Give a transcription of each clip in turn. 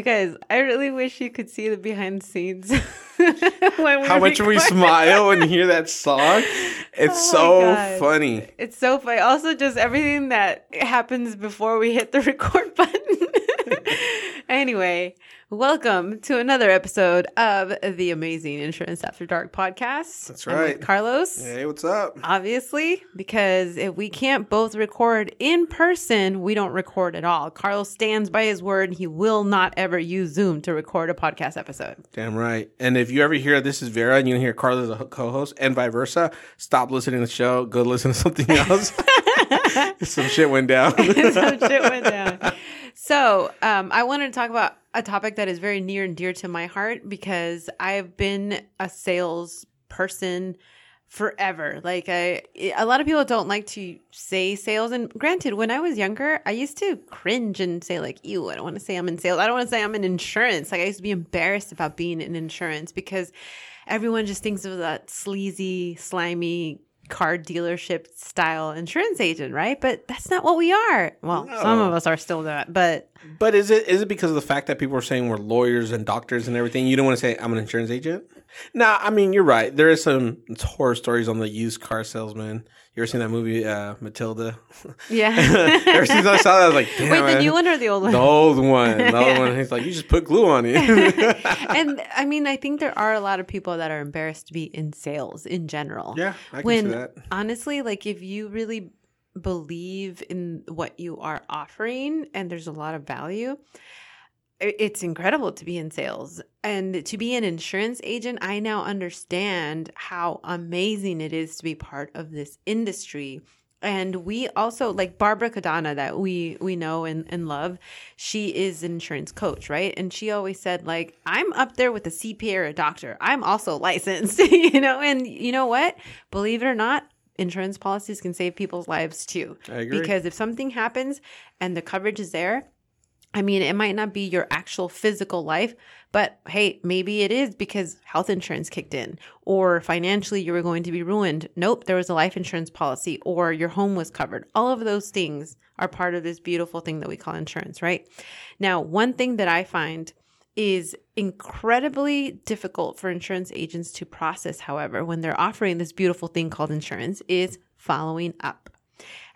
You guys, I really wish you could see the behind the scenes. How much we smile you hear that song. It's Oh so God. funny. It's so funny. Also, just everything that happens before we hit the record button. Anyway, welcome to another episode of the Amazing Insurance After Dark podcast. That's I'm with right. Carlos. Hey, what's up? Obviously, because if we can't both record in person, we don't record at all. Carlos stands by his word. He will not ever use Zoom to record a podcast episode. Damn right. And if you ever hear this is Vera and you hear Carlos as a co-host and vice versa, stop listening to the show. Go listen to something else. Some shit went down. Some shit went down. So, um, I wanted to talk about a topic that is very near and dear to my heart because I've been a sales person forever. Like I a lot of people don't like to say sales and granted when I was younger, I used to cringe and say like, "Ew, I don't want to say I'm in sales. I don't want to say I'm in insurance." Like I used to be embarrassed about being in insurance because everyone just thinks of that sleazy, slimy car dealership style insurance agent, right? But that's not what we are. Well, some of us are still that, but but is it is it because of the fact that people are saying we're lawyers and doctors and everything? You don't want to say I'm an insurance agent? Nah, I mean you're right. There is some horror stories on the used car salesman. You ever seen that movie, uh, Matilda? yeah. ever since I saw that, I was like, damn. Wait, the man. new one or the old one? The old one. The old one. He's like, you just put glue on it. and I mean, I think there are a lot of people that are embarrassed to be in sales in general. yeah, I can when see that. honestly, like if you really believe in what you are offering and there's a lot of value, it's incredible to be in sales and to be an insurance agent. I now understand how amazing it is to be part of this industry. And we also like Barbara Cadana that we we know and, and love. She is an insurance coach, right? And she always said, like, I'm up there with a CPA or a doctor. I'm also licensed, you know, and you know what? Believe it or not, insurance policies can save people's lives too. I agree. Because if something happens and the coverage is there, I mean, it might not be your actual physical life, but hey, maybe it is because health insurance kicked in, or financially you were going to be ruined. Nope, there was a life insurance policy, or your home was covered. All of those things are part of this beautiful thing that we call insurance, right? Now, one thing that I find is incredibly difficult for insurance agents to process, however, when they're offering this beautiful thing called insurance, is following up.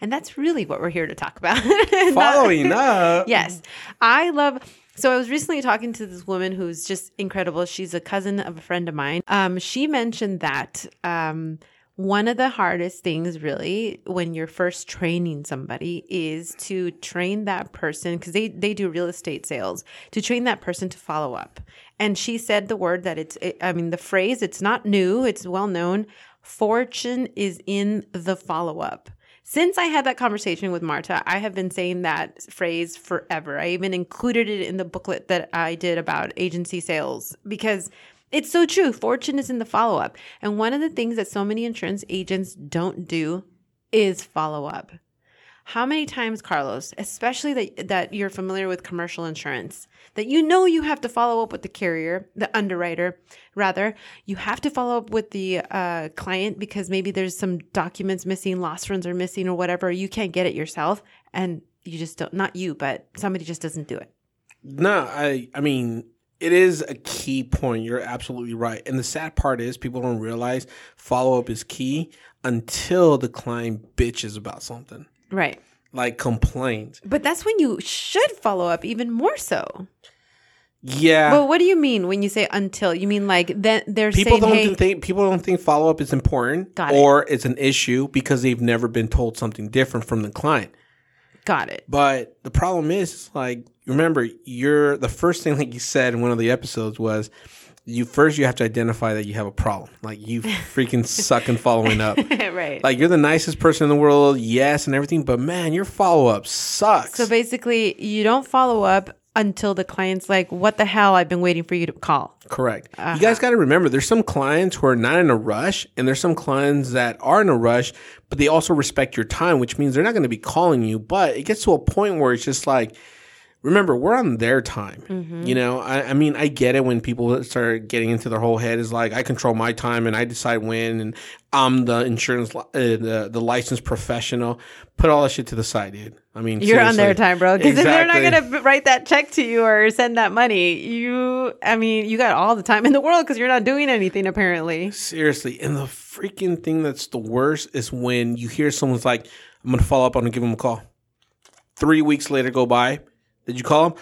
And that's really what we're here to talk about. Not- Following up. Yes. I love so I was recently talking to this woman who's just incredible. She's a cousin of a friend of mine. Um, she mentioned that um, one of the hardest things really when you're first training somebody is to train that person because they, they do real estate sales to train that person to follow up and she said the word that it's it, i mean the phrase it's not new it's well known fortune is in the follow up since I had that conversation with Marta, I have been saying that phrase forever. I even included it in the booklet that I did about agency sales because it's so true. Fortune is in the follow up. And one of the things that so many insurance agents don't do is follow up. How many times, Carlos, especially that, that you're familiar with commercial insurance, that you know you have to follow up with the carrier, the underwriter, rather, you have to follow up with the uh, client because maybe there's some documents missing, loss runs are missing, or whatever. You can't get it yourself, and you just don't. Not you, but somebody just doesn't do it. No, I I mean it is a key point. You're absolutely right. And the sad part is people don't realize follow up is key until the client bitches about something. Right. Like complains. But that's when you should follow up even more so. Yeah. But what do you mean when you say until? You mean like then they're people saying, don't hey, think people don't think follow up is important Got it. or it's an issue because they've never been told something different from the client. got it. But the problem is, like, remember, you're the first thing that you said in one of the episodes was you first you have to identify that you have a problem. Like you freaking suck in following up. right. Like you're the nicest person in the world, yes, and everything, but man, your follow up sucks. so basically, you don't follow up until the client's like, "What the hell? I've been waiting for you to call." Correct. Uh-huh. You guys got to remember, there's some clients who are not in a rush, and there's some clients that are in a rush, but they also respect your time, which means they're not going to be calling you. But it gets to a point where it's just like, remember we're on their time. Mm-hmm. You know, I, I mean, I get it when people start getting into their whole head is like I control my time and I decide when, and I'm the insurance, uh, the the licensed professional. Put all that shit to the side, dude. I mean, You're on their time, bro. Because if they're not going to write that check to you or send that money, you, I mean, you got all the time in the world because you're not doing anything apparently. Seriously, and the freaking thing that's the worst is when you hear someone's like, "I'm gonna follow up. I'm gonna give them a call." Three weeks later go by. Did you call him?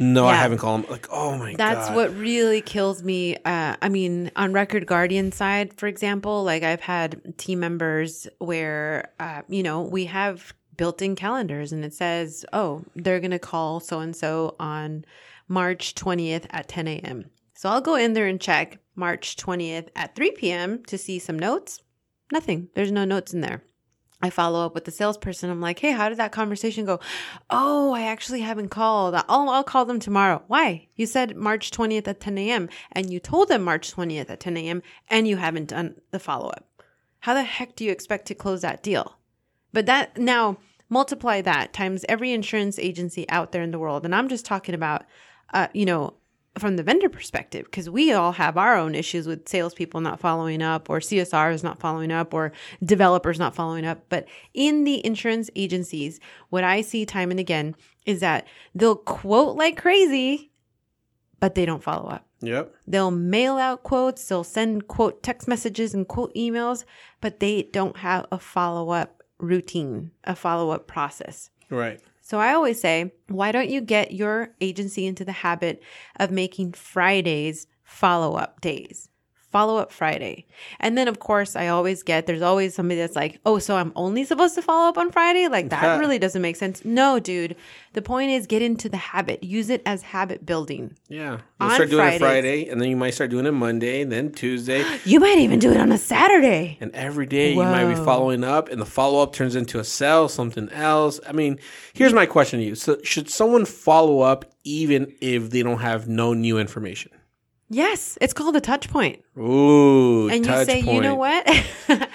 No, I haven't called him. Like, oh my god, That's what really kills me. Uh, I mean, on Record Guardian side, for example, like I've had team members where, uh, you know, we have built in calendars and it says, oh, they're going to call so and so on March 20th at 10 a.m. So I'll go in there and check March 20th at 3 p.m. to see some notes. Nothing. There's no notes in there. I follow up with the salesperson. I'm like, hey, how did that conversation go? Oh, I actually haven't called. I'll, I'll call them tomorrow. Why? You said March 20th at 10 a.m. and you told them March 20th at 10 a.m. and you haven't done the follow up. How the heck do you expect to close that deal? But that now multiply that times every insurance agency out there in the world. And I'm just talking about, uh, you know, from the vendor perspective, because we all have our own issues with salespeople not following up, or CSRs not following up, or developers not following up. But in the insurance agencies, what I see time and again is that they'll quote like crazy, but they don't follow up. Yep. They'll mail out quotes, they'll send quote text messages and quote emails, but they don't have a follow up routine, a follow up process. Right. So I always say, why don't you get your agency into the habit of making Fridays follow up days? Follow up Friday. And then, of course, I always get there's always somebody that's like, oh, so I'm only supposed to follow up on Friday? Like, that really doesn't make sense. No, dude. The point is get into the habit, use it as habit building. Yeah. You'll On start doing Fridays. it Friday, and then you might start doing it Monday, and then Tuesday, You might even do it on a Saturday. and every day you might be following up, and the follow up turns into a sell, something else. I mean, here's my question to you: So, should someone follow up even if they don't have no new information? Yes, it's called a touch point. Ooh, and you say, you know what?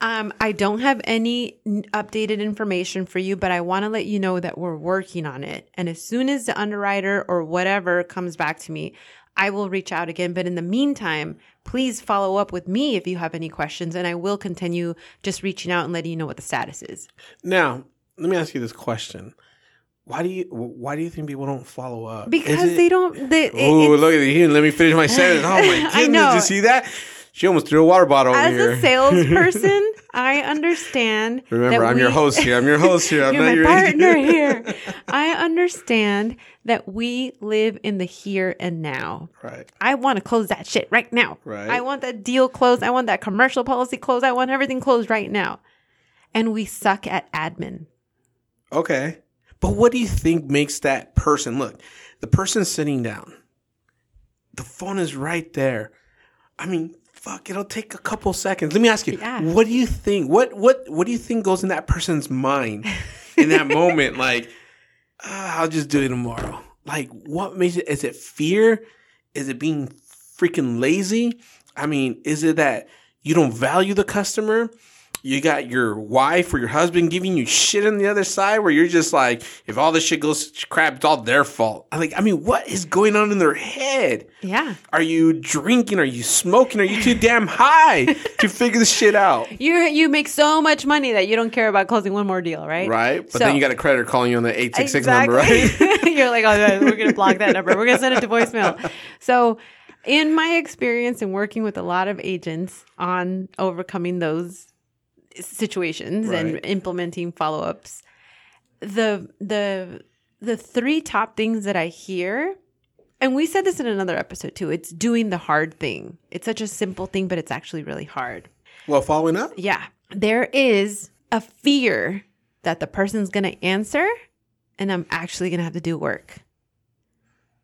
um, I don't have any n- updated information for you, but I want to let you know that we're working on it. And as soon as the underwriter or whatever comes back to me, I will reach out again. But in the meantime, please follow up with me if you have any questions, and I will continue just reaching out and letting you know what the status is. Now, let me ask you this question: Why do you why do you think people don't follow up? Because it- they don't. They, it- Oh, look at it. Let me finish my sentence. Oh my I goodness! know. Did you see that? She almost threw a water bottle over as here. a salesperson, I understand. Remember, that I'm your host here. I'm your host here. I'm You're not my your partner agent. here. I understand that we live in the here and now. Right. I want to close that shit right now. Right. I want that deal closed. I want that commercial policy closed. I want everything closed right now. And we suck at admin. Okay. But what do you think makes that person look? The person sitting down. The phone is right there. I mean, fuck, it'll take a couple seconds. Let me ask you, Yeah. what do you think? What what what do you think goes in that person's mind in that moment? Like, "Ah, I'll just do it tomorrow. Like, what makes it? Is it fear? Is it being freaking lazy? I mean, is it that you don't value the customer? You got your wife or your husband giving you shit on the other side where you're just like, if all this shit goes crap, it's all their fault. I like, I mean, what is going on in their head? Yeah. Are you drinking? Are you smoking? Are you too damn high to figure this shit out? You you make so much money that you don't care about closing one more deal, right? Right? But So- then you got a creditor calling you on the 866 number, right? You're like, oh, we're going to block that number. We're going to send it to voicemail. So, in my experience in working with a lot of agents on overcoming those situations and implementing follow-ups, the the the three top things that I hear, and we said this in another episode too. It's doing the hard thing. It's such a simple thing, but it's actually really hard. Well, following up? Yeah. There is a fear that the person's going to answer and I'm actually going to have to do work.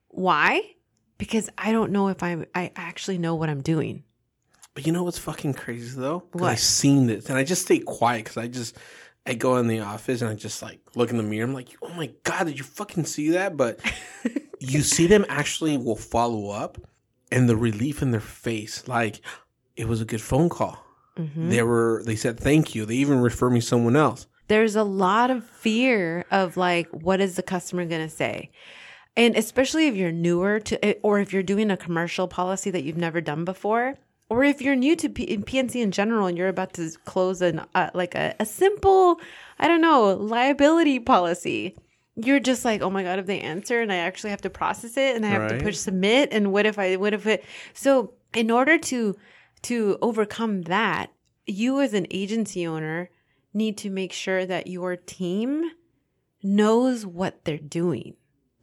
Why? Because I don't know if I I actually know what I'm doing. But you know what's fucking crazy though? What? I've seen this, and I just stay quiet because I just I go in the office and I just like look in the mirror. I'm like, oh my god, did you fucking see that? But you see them actually will follow up, and the relief in their face, like it was a good phone call. Mhm. They were they said thank you. They even refer me someone else. there's a lot of fear of like, what is the customer going to say? And especially if you're newer to, or if you're doing a commercial policy that you've never done before, or if you're new to P- PNC in general and you're about to close an uh, like a, a simple, I don't know, liability policy, you're just like, oh my god, if they answer and I actually have to process it and I have Right. to push submit, and what if I, what if it? So in order to to overcome that, you as an agency owner need to make sure that your team knows what they're doing.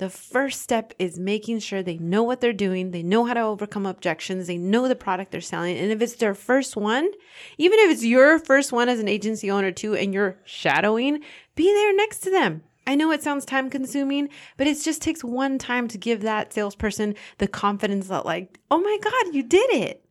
The first step is making sure they know what they're doing, they know how to overcome objections, they know the product they're selling. And if it's their first one, even if it's your first one as an agency owner too, and you're shadowing, be there next to them. I know it sounds time consuming, but it just takes one time to give that salesperson the confidence that, like, oh my God, you did it.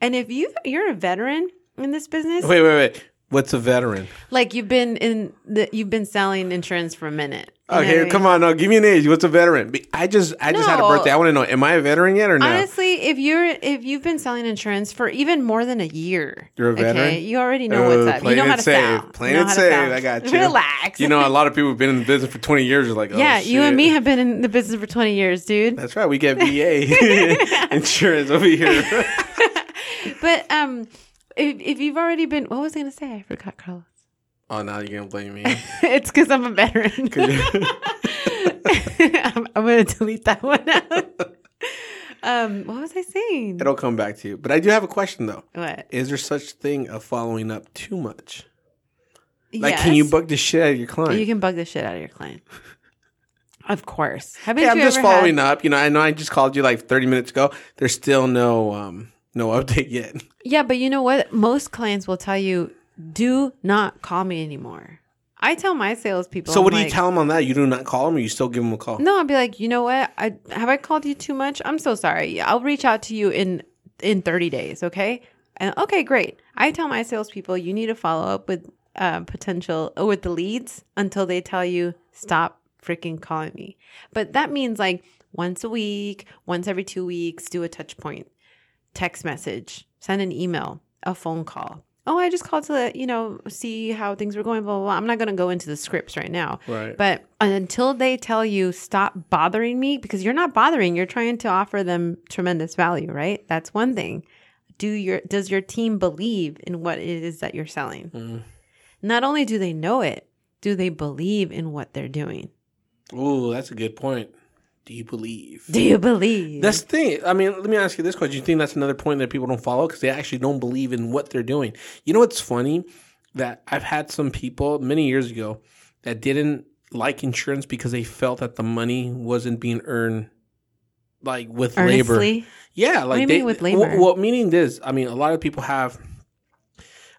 And if you you're a veteran in this business, Wait, wait, wait. What's a veteran? like you've been in the you've been selling insurance for a minute. You know what I Okay, mean? come on, now. give me an age. What's a veteran? I just, I just had a birthday. I want to know, am I a veteran yet or no? Honestly, if you're if you've been selling insurance for even more than a year, You're a veteran? Okay, you already know Uh, what's up. You know how to safe. sell. Plain you know and safe. I got you. Relax. You know, a lot of people have been in the business for 20 years. Are like, oh, yeah, you and me have been in the business for twenty years, dude. That's right. We get VA insurance over here. But um, if if you've already been, what was I gonna say? I forgot, Carlos. Oh, now you're gonna blame me. it's because I'm a veteran. I'm, I'm gonna delete that one out. um, what was I saying? It'll come back to you. But I do have a question though. What? Is there such thing of following up too much? Like, can you bug the shit out of your client? You can bug the shit out of your client. Of course. Haven't Hey, I'm just following had- up. You know, I know I just called you like 30 minutes ago. There's still no um no update yet. Yeah, but you know what? Most clients will tell you, "Do not call me anymore." I tell my salespeople. So what I'm do you like, tell them on that? You do not call them, or you still give them a call? No, I'll be like, you know what? I have I called you too much. I'm so sorry. I'll reach out to you in in 30 days. Okay. And okay, great. I tell my salespeople you need to follow up with uh, potential uh, with the leads until they tell you stop freaking calling me. But that means like once a week, once every two weeks, do a touch point, text message, send an email, a phone call. Oh, I just called to you know see how things were going. Blah blah. blah. I'm not going to go into the scripts right now. Right. But until they tell you stop bothering me, because you're not bothering, you're trying to offer them tremendous value, right? That's one thing. Do your does your team believe in what it is that you're selling? Mm. Not only do they know it, do they believe in what they're doing? Ooh, that's a good point. Do you believe? Do you believe? That's the thing. I mean, let me ask you this question. Do You think that's another point that people don't follow because they actually don't believe in what they're doing? You know what's funny? That I've had some people many years ago that didn't like insurance because they felt that the money wasn't being earned like with labor. Yeah, like they mean with well- labor? Well, meaning this, I mean, a lot of people have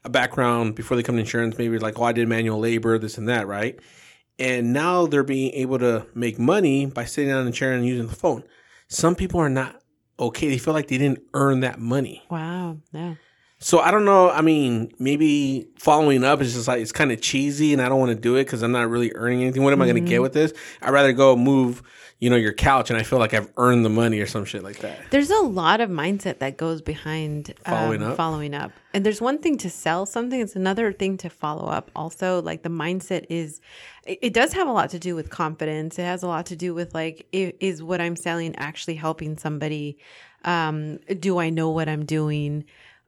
a background before they come to insurance, maybe like, oh, I did manual labor, this and that, right? And now they're being able to make money by sitting on a chair and using the phone. Some people are not okay. They feel like they didn't earn that money. Wow. Yeah. So I don't know. I mean, maybe following up is just like it's kind of cheesy, and I don't want to do it because I'm not really earning anything. What am I going to Mm-hmm. get with this? I'd rather go move, you know, your couch, and I feel like I've earned the money or some shit like that. There's a lot of mindset that goes behind um, Following up? Following up, and there's one thing to sell something; it's another thing to follow up. Also, like the mindset is, it, it does have a lot to do with confidence. It has a lot to do with like, i- is what I'm selling actually helping somebody? Um, do I know what I'm doing?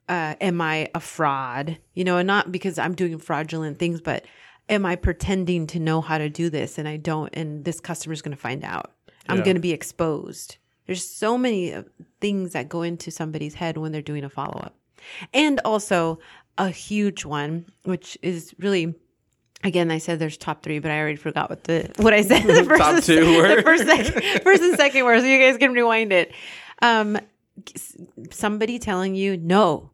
Uh, am I a fraud? You know, and not because I'm doing fraudulent things, but am I pretending to know how to do this and I don't? And this customer's going to find out. I'm Yeah. going to be exposed. There's so many uh, things that go into somebody's head when they're doing a follow up. And also a huge one, which is really again, I said there's top three, but I already forgot what the what I said. The first, Top and- two were? the first, second, first and second were, so you guys can rewind it. Um, somebody telling you no,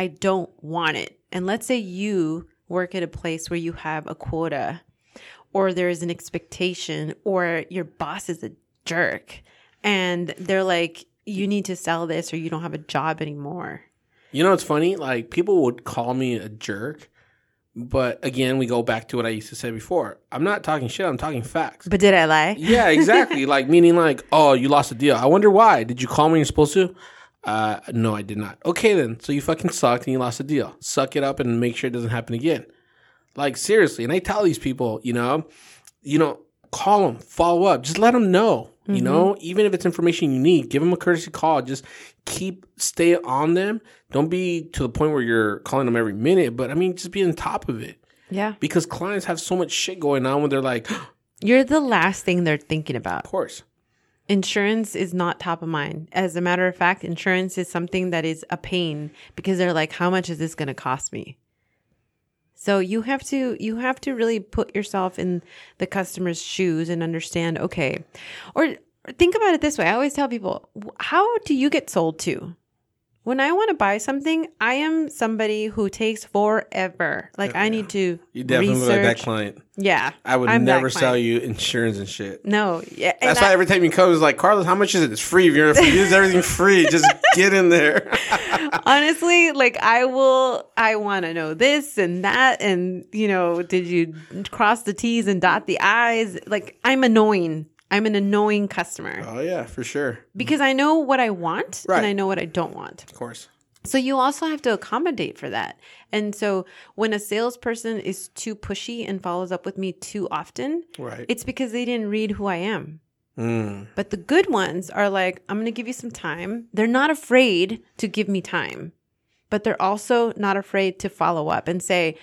I don't want it, and let's say you work at a place where you have a quota, or there is an expectation, or your boss is a jerk, and they're like, you need to sell this, or you don't have a job anymore. You know, it's funny. Like people would call me a jerk, but again, we go back to what I used to say before. I'm not talking shit. I'm talking facts. But did I lie? yeah, exactly. like meaning, like, oh, you lost a deal. I wonder why. Did you call me? You're supposed to. Uh, no, I did not. Okay, then. So you fucking sucked and you lost a deal. Suck it up and make sure it doesn't happen again. Like seriously, and I tell these people, you know, you know, call them, follow up, just let them know. You Mm-hmm. know, even if it's information you need, give them a courtesy call. Just keep stay on them. Don't be to the point where you're calling them every minute, but I mean, just be on top of it Yeah. because clients have so much shit going on when they're like, You're the last thing they're thinking about. Of course, Insurance is not top of mind. As a matter of fact, insurance is something that is a pain because they're like, how much is this going to cost me? So you have to you have to really put yourself in the customer's shoes and understand, okay. Or think about it this way. I always tell people, how do you get sold to? When I want to buy something, I am somebody who takes forever. Like I need to you definitely look like that client. Yeah. I would I'm never sell you insurance and shit. No, yeah. That's I- why every time you come, it's like, Carlos, how much is it? It's free. If you're use everything free, just get in there. honestly like i will i want to know this and that and you know did you cross the t's and dot the i's like i'm annoying i'm an annoying customer oh yeah, for sure. because i know what i want Right. and i know what i don't want Of course. so you also have to accommodate for that and so when a salesperson is too pushy and follows up with me too often Right. it's because they didn't read who i am Mm. but the good ones are like, I'm going to give you some time. They're not afraid to give me time, but they're also not afraid to follow up and say,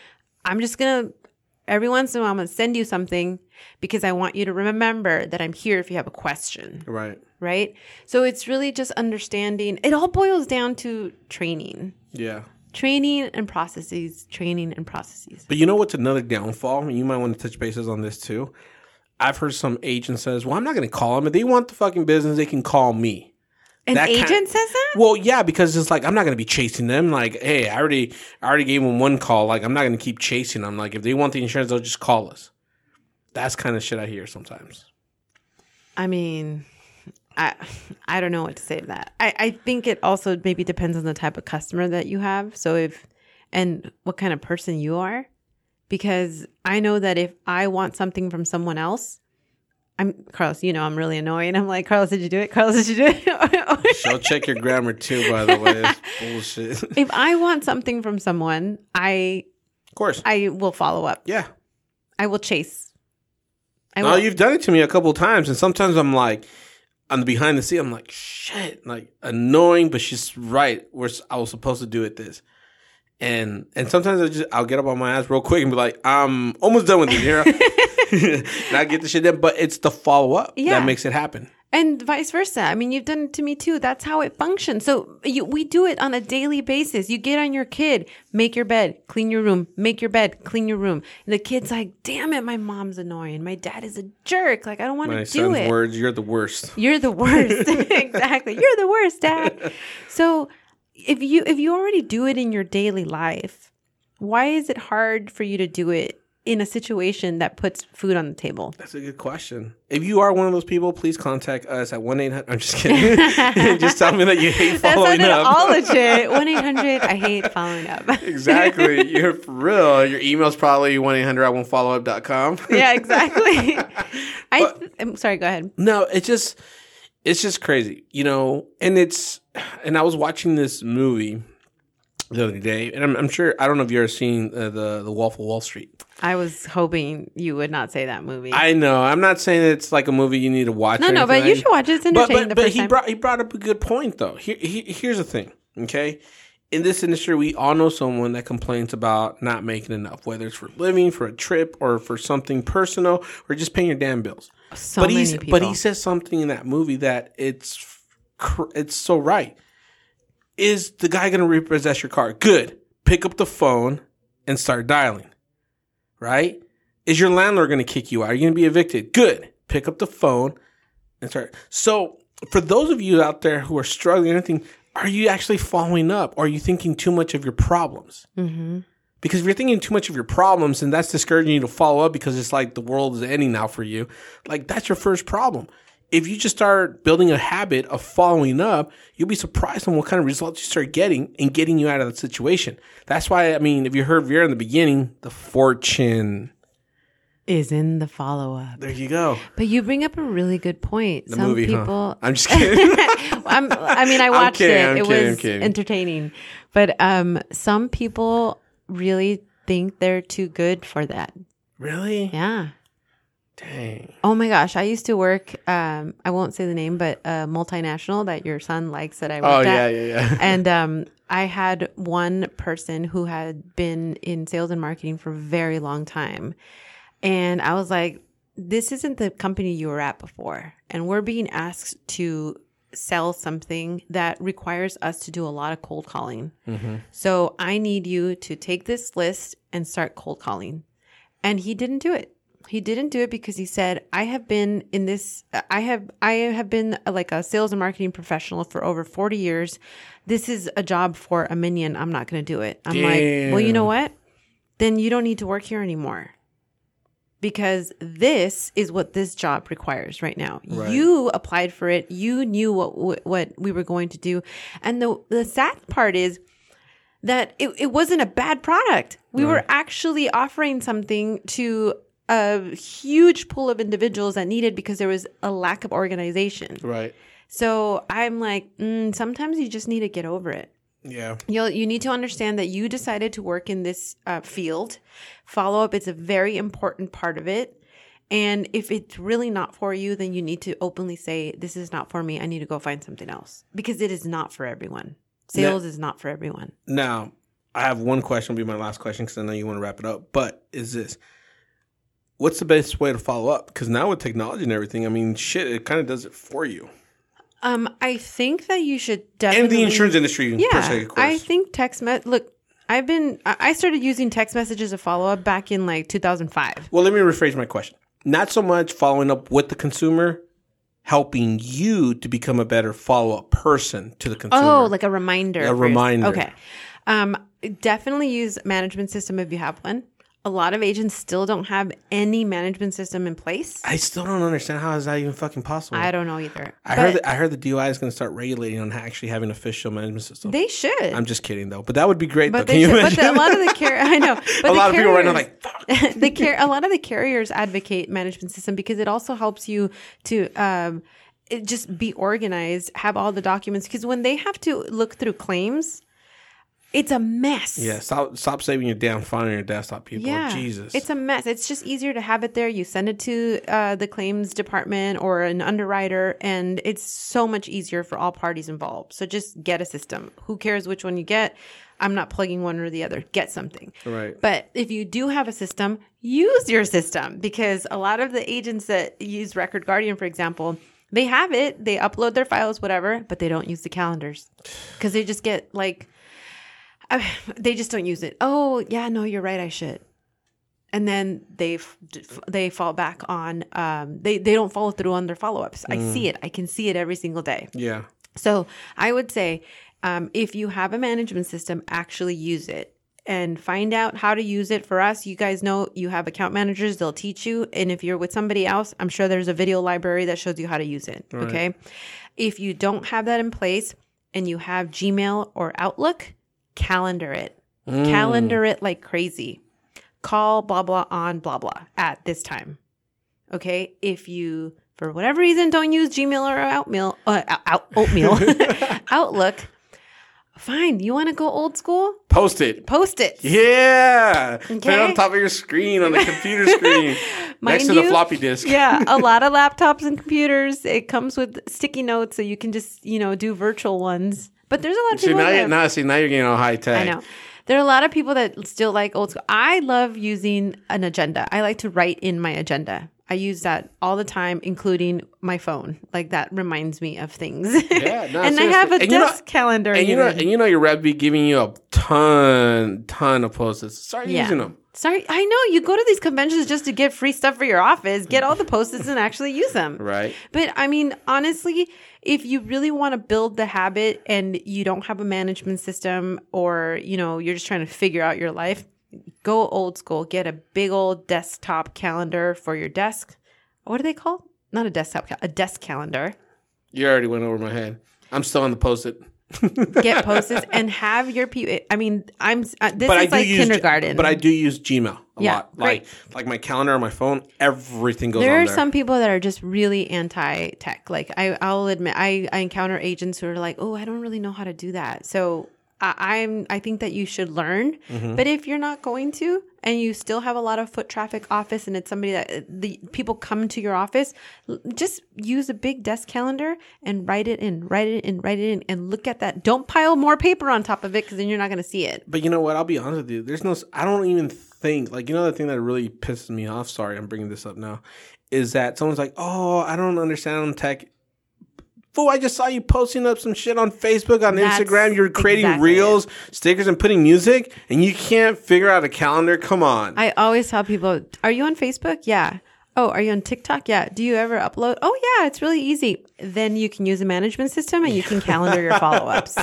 I'm just going to, every once in a while, I'm going to send you something because I want you to remember that I'm here if you have a question, Right. right? So it's really just understanding. It all boils down to training, Yeah. training and processes, training and processes. But you know what's another downfall? You might want to touch bases on this too. I've heard some agent says, "Well, I'm not going to call them. If they want the fucking business, they can call me." An That kind- agent says that? Well, yeah, because it's like I'm not going to be chasing them. Like, hey, I already, I already gave them one call. Like, I'm not going to keep chasing them. Like, if they want the insurance, they'll just call us. That's kind of shit I hear sometimes. I mean, I I don't know what to say to that. I, I think it also maybe depends on the type of customer that you have. So if and what kind of person you are. Because I know that if I want something from someone else, I'm Carlos, you know I'm really annoying. I'm like, Carlos, did you do it? Carlos, did you do it? She'll check your grammar too, by the way. It's bullshit. if I want something from someone, I of course. I will follow up. Yeah. I will chase. I No, will. you've done it to me a couple of times, and sometimes I'm like, on the behind the scene, I'm like, shit, like annoying, but she's right. We're s- I was supposed to do it this, and and sometimes I just I'll get up on my ass real quick and be like, I'm almost done with it, you I get the shit done. But it's the follow up Yeah. that makes it happen. And vice versa. I mean, you've done it to me too. That's how it functions. So you, we do it on a daily basis. You get on your kid, make your bed, clean your room, make your bed, clean your room. And the kid's like, damn it, my mom's annoying. My dad is a jerk. Like, I don't want to do it. words, you're the worst. You're the worst. exactly. You're the worst, dad. So if you if you already do it in your daily life, why is it hard for you to do it in a situation that puts food on the table? That's a good question. If you are one of those people, please contact us at one eight hundred. I'm just kidding. just tell me that you hate That following sounded up. all legit. One eight hundred. I hate following up. exactly. You're for real. Your email's probably one eight hundred I won't follow up.com. yeah, exactly. I. I'm sorry. Go ahead. No, it's just it's just crazy, you know. And it's and I was watching this movie the other day, and I'm, I'm sure I don't know if you've ever seen uh, the the Wolf of Wall Street. I was hoping you would not say that movie. I know I'm not saying it's like a movie you need to watch. no, no, but you should watch it. It's But entertaining but, but first he time. brought he brought up a good point though. Here, he, here's the thing, okay. In this industry, we all know someone that complains about not making enough, whether it's for living, for a trip, or for something personal, or just paying your damn bills. so but many people. but he says something in that movie that it's cr- it's so right. Is the guy going to repossess your car? Good. Pick up the phone and start dialing. Right? Is your landlord going to kick you out? Are you going to be evicted? Good. Pick up the phone and start. So, for those of you out there who are struggling, anything, are you actually following up? Or are you thinking too much of your problems? Mhm. Because if you're thinking too much of your problems and that's discouraging you to follow up because it's like the world is ending now for you, like that's your first problem. If you just start building a habit of following up, you'll be surprised on what kind of results you start getting and getting you out of that situation. That's why, I mean, if you heard Vera in the beginning, the fortune. is in the follow up. There you go. But you bring up a really good point. The Some movie, huh? people. I'm just kidding. I'm, I mean, I watched kidding, it. I'm it kidding, was entertaining. But um, some people really think they're too good for that. Really? Yeah. Dang. Oh my gosh, I used to work. Um, I won't say the name, but a multinational that your son likes that I worked Oh at. yeah, yeah, yeah. and um, I had one person who had been in sales and marketing for a very long time. And I was like, this isn't the company you were at before. And we're being asked to sell something that requires us to do a lot of cold calling. So I need you to take this list and start cold calling. And he didn't do it. He didn't do it because he said, I have been in this, I have, I have been uh, like a sales and marketing professional for over 40 years. This is a job for a minion. I'm not going to do it. I'm like, well, you know what? Then you don't need to work here anymore because this is what this job requires right now. Right. You applied for it. You knew what, what, what we were going to do. And the, the sad part is, that it, it wasn't a bad product. We were actually offering something to a huge pool of individuals that needed because there was a lack of organization. Right. So I'm like, mm, sometimes you just need to get over it. Yeah. You'll, you need to understand that you decided to work in this uh, field. Follow up is a very important part of it. And if it's really not for you, then you need to openly say, This is not for me. I need to go find something else because it is not for everyone. Sales is not for everyone. Now, I have one question. Will be my last question because I know you want to wrap it up. But is this? What's the best way to follow up? Because now with technology and everything, I mean, shit, it kind of does it for you. Um, I think that you should definitely. And the insurance industry, Yeah, per se, of course. I think text me- Look, I've been. I I started using text messages as follow up back in like 2005. well, let me rephrase my question. Not so much following up with the consumer, helping you to become a better follow up person to the consumer. Oh, like a reminder. A reminder. Okay. Um, definitely use management system if you have one. A lot of agents still don't have any management system in place. I still don't understand how is that even fucking possible. I don't know either. I But heard that, I heard the DOI is going to start regulating on actually having official management system. they should. I'm just kidding though, but that would be great. but though. they Can you should. But the, a lot of the car- I know. But a lot of people right now carriers- like, fuck. the car- a lot of the carriers advocate management system because it also helps you to um, it just be organized, have all the documents. Because when they have to look through claims, it's a mess. Yeah, stop stop saving your damn phone on your desktop, people. Yeah, Jesus. it's a mess. It's just easier to have it there. You send it to uh, the claims department or an underwriter, and it's so much easier for all parties involved. So just get a system. Who cares which one you get? I'm not plugging one or the other. Get something. right. But if you do have a system, use your system because a lot of the agents that use Record Guardian, for example, they have it, they upload their files, whatever, but they don't use the calendars because they just get like, uh, they just don't use it. Oh, yeah, no, you're right, I should. And then they they fall back on um, they they don't follow through on their follow ups. I see it. I can see it every single day. Yeah. So I would say um, if you have a management system, actually use it and find out how to use it. For us, you guys know you have account managers, they'll teach you. And if you're with somebody else, I'm sure there's a video library that shows you how to use it. Okay. If you don't have that in place and you have Gmail or Outlook, calendar it. Calendar it like crazy. Call blah blah on blah blah at this time. Okay. If you, for whatever reason, don't use Gmail or Outmail, uh, out, oatmeal, Outlook, fine. You want to go old school? Post it. Post it. Yeah. Put it on top of your screen, on the computer screen, next to the floppy disk. yeah, a lot of laptops and computers. It comes with sticky notes, so you can just you know do virtual ones. But there's a lot of See people. now, that you have- now, see now you're getting all high tech. I know. There are a lot of people that still like old school. I love using an agenda. I like to write in my agenda. I use that all the time, including my phone. Like that reminds me of things. Yeah, no, and I have a seriously. And you know- desk calendar. And you know, and you know, your rep be giving you a ton, ton of post-its. Start Yeah. using them. Sorry, I know you go to these conventions just to get free stuff for your office. Get all the post-its and actually use them. Right. But I mean, honestly, if you really want to build the habit and you don't have a management system or, you know, you're just trying to figure out your life, go old school. Get a big old desktop calendar for your desk. What are they called? Not a desktop, cal- a desk calendar. You already went over my head. I'm still on the post-it. Get post-its and have your people. I mean, I'm uh, this but is like use kindergarten. But I do use Gmail a Yeah, lot. Like like my calendar on my phone, everything goes there are there. some people that are just really anti-tech. Like I, I'll admit, I, I encounter agents who are like, "Oh, I don't really know how to do that." So I'm I think that you should learn. Mm-hmm. But if you're not going to, and you still have a lot of foot traffic office, and it's somebody that the people come to your office, just use a big desk calendar and write it in, write it in, write it in, and look at that. Don't pile more paper on top of it because then you're not going to see it. But you know what? I'll be honest with you. There's no. I don't even think like you know the thing that really pisses me off. Sorry, I'm bringing this up now. Is that someone's like, oh, I don't understand tech. Fool, I just saw you posting up some shit on Facebook, on That's Instagram. You're creating exactly reels, stickers, and putting music, and you can't figure out a calendar. Come on. I always tell people, "Are you on Facebook? Yeah." Oh, are you on TikTok? Yeah. Do you ever upload? Oh, yeah, it's really easy. Then you can use a management system and you can calendar your follow ups.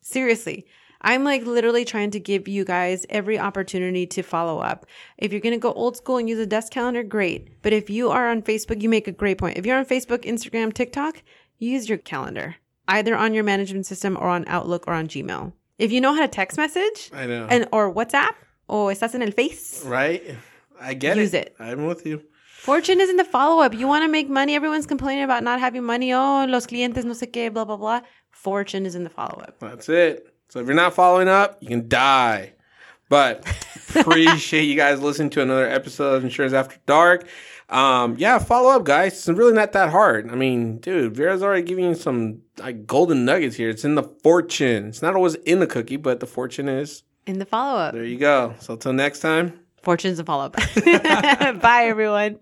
Seriously. I'm like literally trying to give you guys every opportunity to follow up. If you're going to go old school and use a desk calendar, great. But if you are on Facebook, you make a great point. If you're on Facebook, Instagram, TikTok, use your calendar either on your management system or on Outlook or on Gmail. If you know how to text message I know. and or WhatsApp or estás en el face, right? I get it. Use it. it. I'm with you. Fortune is in the follow up. You want to make money. Everyone's complaining about not having money. Oh, los clientes, no sé qué, blah, blah, blah. Fortune is in the follow up. That's it. So if you're not following up, you can die. But appreciate you guys listening to another episode of Insurance After Dark. Um, yeah, follow up, guys. It's really not that hard. I mean, dude, Vera's already giving you some like golden nuggets here. It's in the fortune. It's not always in the cookie, but the fortune is. In the follow up. There you go. So till next time. Fortune's a follow up. Bye, everyone.